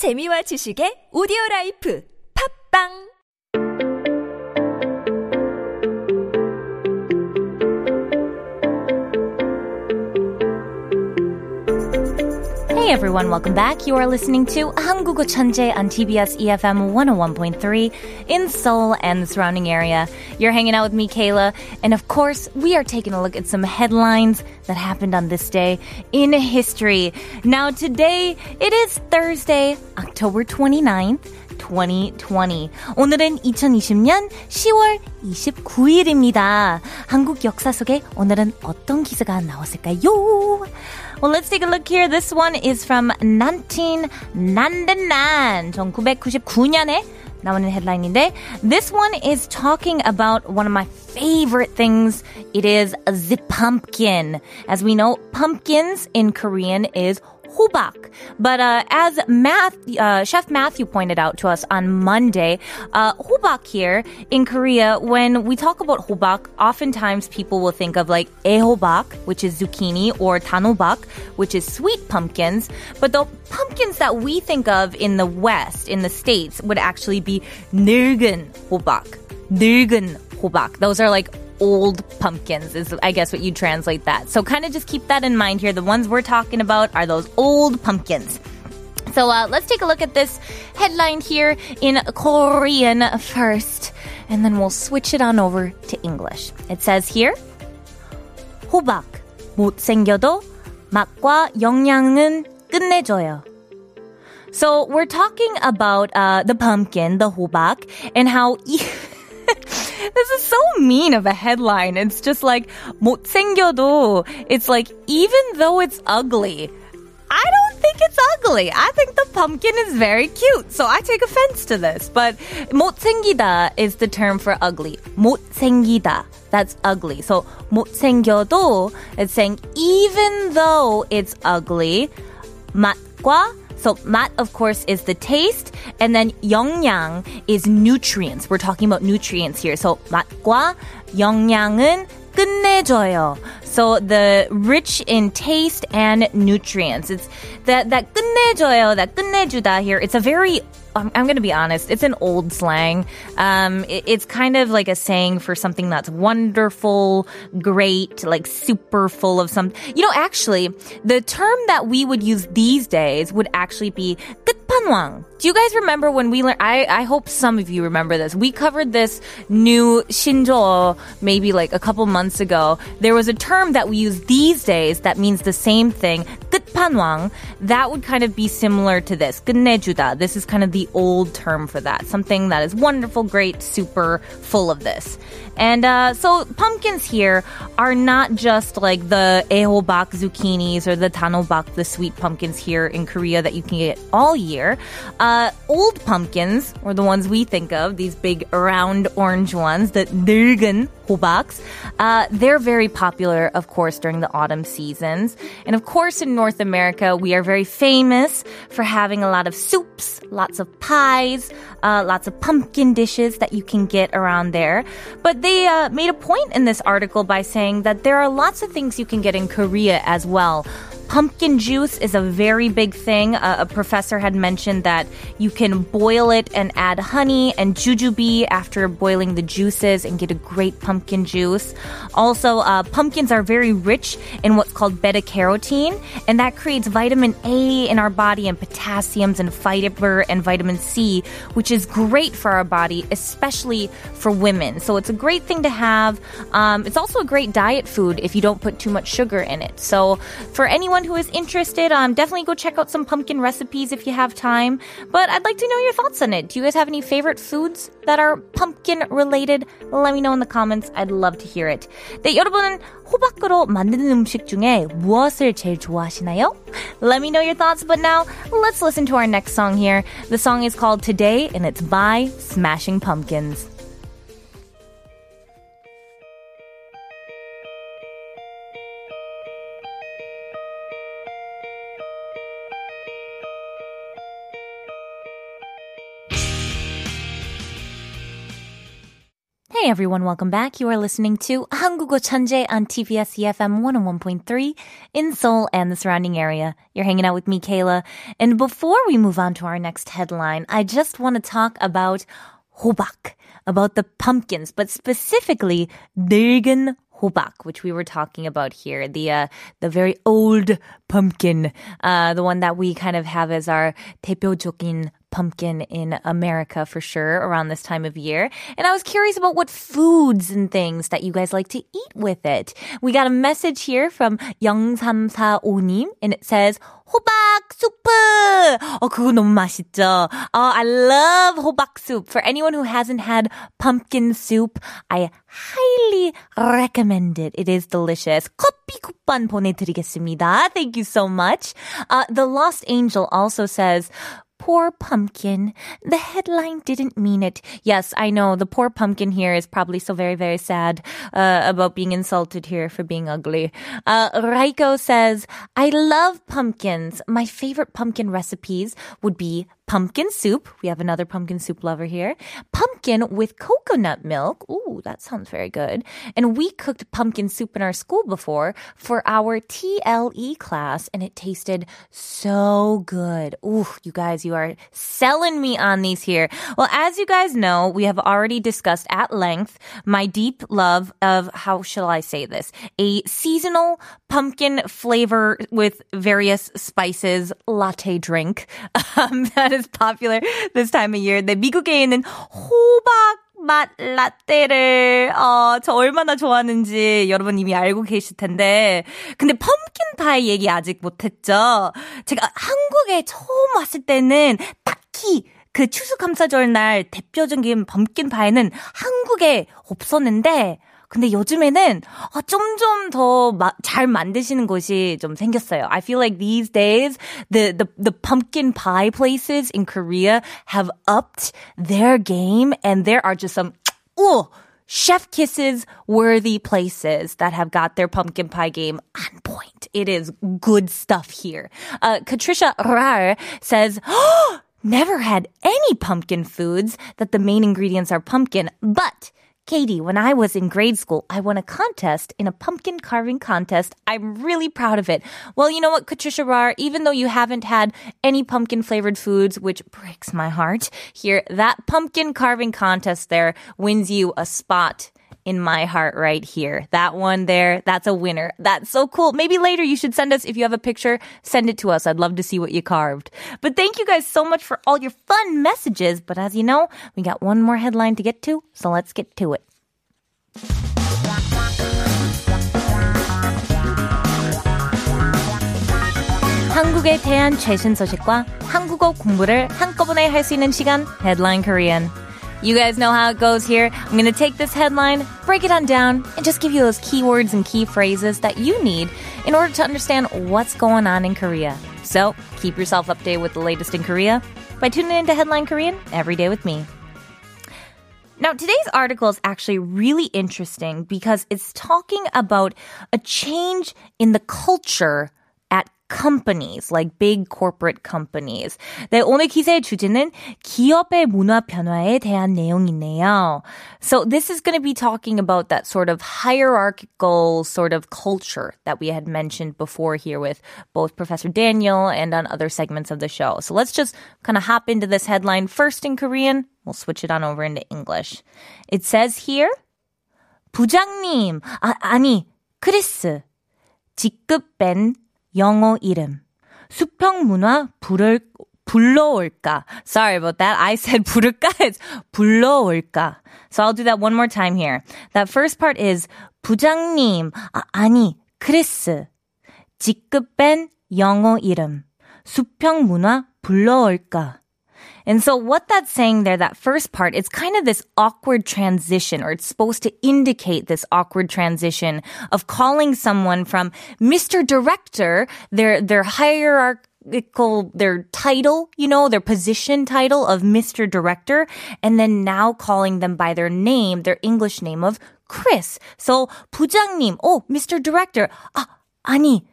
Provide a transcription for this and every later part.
재미와 지식의 오디오 라이프. 팝빵 Hey everyone, welcome back. You are listening to 한국어 천재 on TBS EFM 101.3 in Seoul and the surrounding area. You're hanging out with me, Kayla, and of course, we are taking a look at some headlines that happened on this day in history. Now, today, it is Thursday, October 29th. 2020. 오늘은 2020년 10월 29일입니다. 한국 역사 속에 오늘은 어떤 기사가 나왔을까요? Well, let's take a look here. This one is from 1999. 1999년에 나오는 headline인데 this one is talking about one of my favorite things. It is the pumpkin. As we know, pumpkins in Korean is hobak. But uh, as Math, uh, Chef Matthew pointed out to us on Monday, uh, hobak here in Korea, when we talk about hobak, oftentimes people will think of like ehobak, which is zucchini, or tanobak, which is sweet pumpkins. But the pumpkins that we think of in the West, in the States, would actually be 늙은 hobak. 늙은 hobak. Those are like old pumpkins is I guess what you translate that. So kind of just keep that in mind here. The ones we're talking about are those old pumpkins. So uh, let's take a look at this headline here in Korean first, and then we'll switch it on over to English. It says here, 호박 못생겨도 맛과 영양은 끝내줘요. So we're talking about uh, the pumpkin, the 호박, and how. this is so mean of a headline. It's just like 못생겨도. It's like even though it's ugly, I don't think it's ugly. I think the pumpkin is very cute. So I take offense to this. But 못생기다 is the term for ugly. 못생기다. That's ugly. So 못생겨도 it's saying even though it's ugly, 맛과 so mat, of course, is the taste, and then 영양 is nutrients. We're talking about nutrients here. So 맛과 영양은 끝내줘요. So the rich in taste and nutrients. It's that that 끝내줘요, that 끝내주다 here. It's a very I'm, I'm going to be honest. It's an old slang. Um, it, it's kind of like a saying for something that's wonderful, great, like super full of some. You know, actually, the term that we would use these days would actually be 끝판왕. Do you guys remember when we learned? I, I hope some of you remember this. We covered this new 신조 maybe like a couple months ago. There was a term that we use these days that means the same thing. 끝판왕. That would kind of be similar to this. 끝내주다. This is kind of the old term for that. Something that is wonderful, great, super full of this. And uh, so pumpkins here are not just like the ehobak zucchinis or the tanobak, the sweet pumpkins here in Korea that you can get all year. Uh, old pumpkins, or the ones we think of, these big round orange ones, the 늙은 hobaks, uh, they're very popular, of course, during the autumn seasons. And of course, in North America, we are very famous for having a lot of soups, lots of pies, uh, lots of pumpkin dishes that you can get around there. But they uh, made a point in this article by saying that there are lots of things you can get in Korea as well. Pumpkin juice is a very big thing. Uh, a professor had mentioned that you can boil it and add honey and jujube after boiling the juices and get a great pumpkin juice. Also, uh, pumpkins are very rich in what's called beta carotene, and that creates vitamin A in our body and potassiums and fiber and vitamin C, which is great for our body, especially for women. So it's a great thing to have. Um, it's also a great diet food if you don't put too much sugar in it. So for anyone who is interested, um, definitely go check out some pumpkin recipes if you have time. But I'd like to know your thoughts on it. Do you guys have any favorite foods that are pumpkin related? Let me know in the comments. I'd love to hear it. 네, 여러분은 호박으로 만드는 음식 중에 무엇을 제일 좋아하시나요? Let me know your thoughts. But now, let's listen to our next song here. The song is called Today, and it's by Smashing Pumpkins. Hey everyone, welcome back. You are listening to 한국어 천재 on TBS EFM 101.3 in Seoul and the surrounding area. You're hanging out with me, Kayla. And before we move on to our next headline, I just want to talk about 호박, about the pumpkins, but specifically 늙은 호박, which we were talking about here, the uh, the very old pumpkin, uh, the one that we kind of have as our 대표적인 pumpkin in America for sure around this time of year. And I was curious about what foods and things that you guys like to eat with it. We got a message here from 0345님 and it says 호박 수프. 어, 그거 너무 맛있죠. Oh, I love 호박 soup. For anyone who hasn't had pumpkin soup, I highly recommend it. It is delicious. 커피 쿠폰 보내드리겠습니다. Thank you so much. Uh, the Lost Angel also says, Poor pumpkin. The headline didn't mean it. Yes, I know. The poor pumpkin here is probably so very, very sad uh, about being insulted here for being ugly. Uh, Raiko says, I love pumpkins. My favorite pumpkin recipes would be pumpkin soup. We have another pumpkin soup lover here. Pumpkin with coconut milk. Ooh, that sounds very good. And we cooked pumpkin soup in our school before for our TLE class, and it tasted so good. Ooh, you guys, you are selling me on these here. Well, as you guys know, we have already discussed at length my deep love of, how shall I say this? A seasonal pumpkin flavor with various spices latte drink um, that is popular this time of year. 네, 미국에 있는 호박 맛 라떼를 어, 저 얼마나 좋아하는지 여러분 이미 알고 계실 텐데 근데 펌킨 파이 얘기 아직 못했죠. 제가 한국에 처음 왔을 때는 딱히 그 추수감사절 날 대표적인 펌킨 파이는 한국에 없었는데 근데 요즘에는 점점 더 잘 만드시는 곳이 좀 생겼어요. I feel like these days the the the pumpkin pie places in Korea have upped their game and there are just some oh chef kisses worthy places that have got their pumpkin pie game on point. It is good stuff here. Uh, Katricia Rar says, oh, never had any pumpkin foods that the main ingredients are pumpkin, but Katie, when I was in grade school, I won a contest in a pumpkin carving contest. I'm really proud of it. Well, you know what, Katricia Rar, even though you haven't had any pumpkin flavored foods, which breaks my heart, here, that pumpkin carving contest there wins you a spot in my heart right here. That one there, that's a winner. That's so cool. Maybe later you should send us, if you have a picture, send it to us. I'd love to see what you carved. But thank you guys so much for all your fun messages. But as you know, we got one more headline to get to, so let's get to it. 한국에 대한 최신 소식과 한국어 공부를 한꺼번에 할 수 있는 시간, Headline Korean. You guys know how it goes here. I'm going to take this headline, break it on down, and just give you those keywords and key phrases that you need in order to understand what's going on in Korea. So keep yourself updated with the latest in Korea by tuning into Headline Korean every day with me. Now, today's article is actually really interesting because it's talking about a change in the culture companies, like big corporate companies. 네, 오늘 기사의 주제는 기업의 문화 변화에 대한 내용이네요. So this is going to be talking about that sort of hierarchical sort of culture that we had mentioned before here with both Professor Daniel and on other segments of the show. So let's just kind of hop into this headline first in Korean. We'll switch it on over into English. It says here, 부장님, 아, 아니, 크리스. 직급 뺀 영어 이름. 수평 문화 부를, 불러올까. Sorry about that. I said 부를까. It's 불러올까. So I'll do that one more time here. That first part is 부장님, 아, 아니, 크리스. 직급 뺀 영어 이름. 수평 문화 불러올까. And so what that's saying there, that first part, it's kind of this awkward transition, or it's supposed to indicate this awkward transition of calling someone from Mr. Director, their, their hierarchical, their title, you know, their position title of Mr. Director, and then now calling them by their name, their English name of Chris. So, 부장님, oh, Mr. Director, ah, 아니,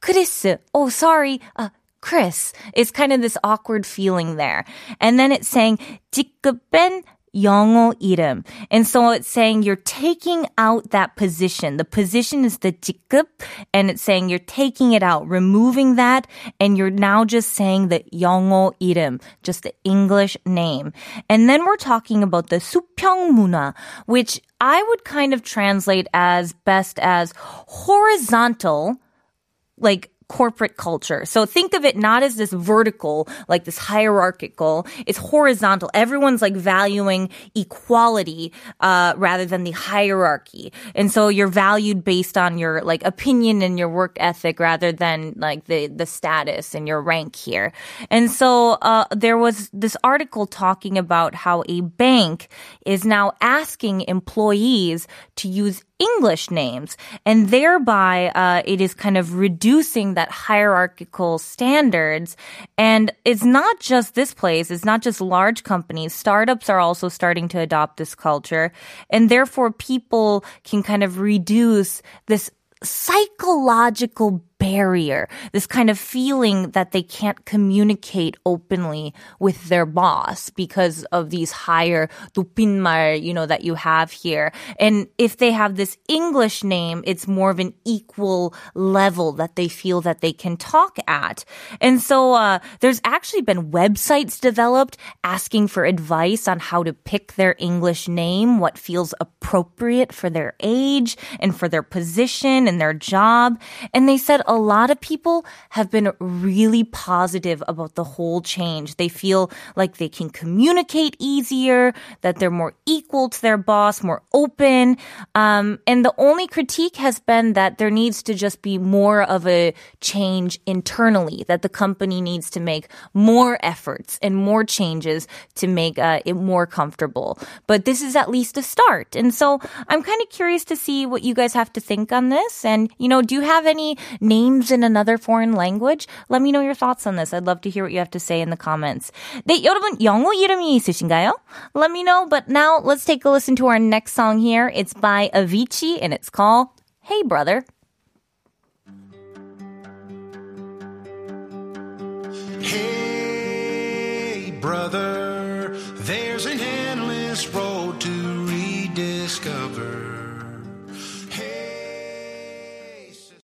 크리스, oh, sorry, uh, Chris. It's kind of this awkward feeling there. And then it's saying 직급 뺀 영어 이름. And so it's saying you're taking out that position. The position is the 직급 and it's saying you're taking it out, removing that and you're now just saying the 영어 이름, just the English name. And then we're talking about the 수평 문화, which I would kind of translate as best as horizontal like corporate culture. So think of it not as this vertical, like this hierarchical. It's horizontal. Everyone's like valuing equality, uh, rather than the hierarchy. And so you're valued based on your like opinion and your work ethic rather than like the, the status and your rank here. And so, uh, there was this article talking about how a bank is now asking employees to use English names, and thereby uh, it is kind of reducing that hierarchical standards. And it's not just this place; it's not just large companies. Startups are also starting to adopt this culture, and therefore people can kind of reduce this psychological barrier, this kind of feeling that they can't communicate openly with their boss because of these higher tupinmar, you know, that you have here. And if they have this English name, it's more of an equal level that they feel that they can talk at. And so uh, there's actually been websites developed asking for advice on how to pick their English name, what feels appropriate for their age and for their position and their job. And they said a lot of people have been really positive about the whole change. They feel like they can communicate easier, that they're more equal to their boss, more open. Um, and the only critique has been that there needs to just be more of a change internally, that the company needs to make more efforts and more changes to make uh, it more comfortable. But this is at least a start. And so I'm kind of curious to see what you guys have to think on this. And, you know, do you have any names in another foreign language? Let me know your thoughts on this. I'd love to hear what you have to say in the comments. 네, 여러분 영어 이름이 있으신가요? Let me know. But now let's take a listen to our next song here. It's by Avicii and it's called Hey Brother. Hey, brother, there's an endless road to rediscover.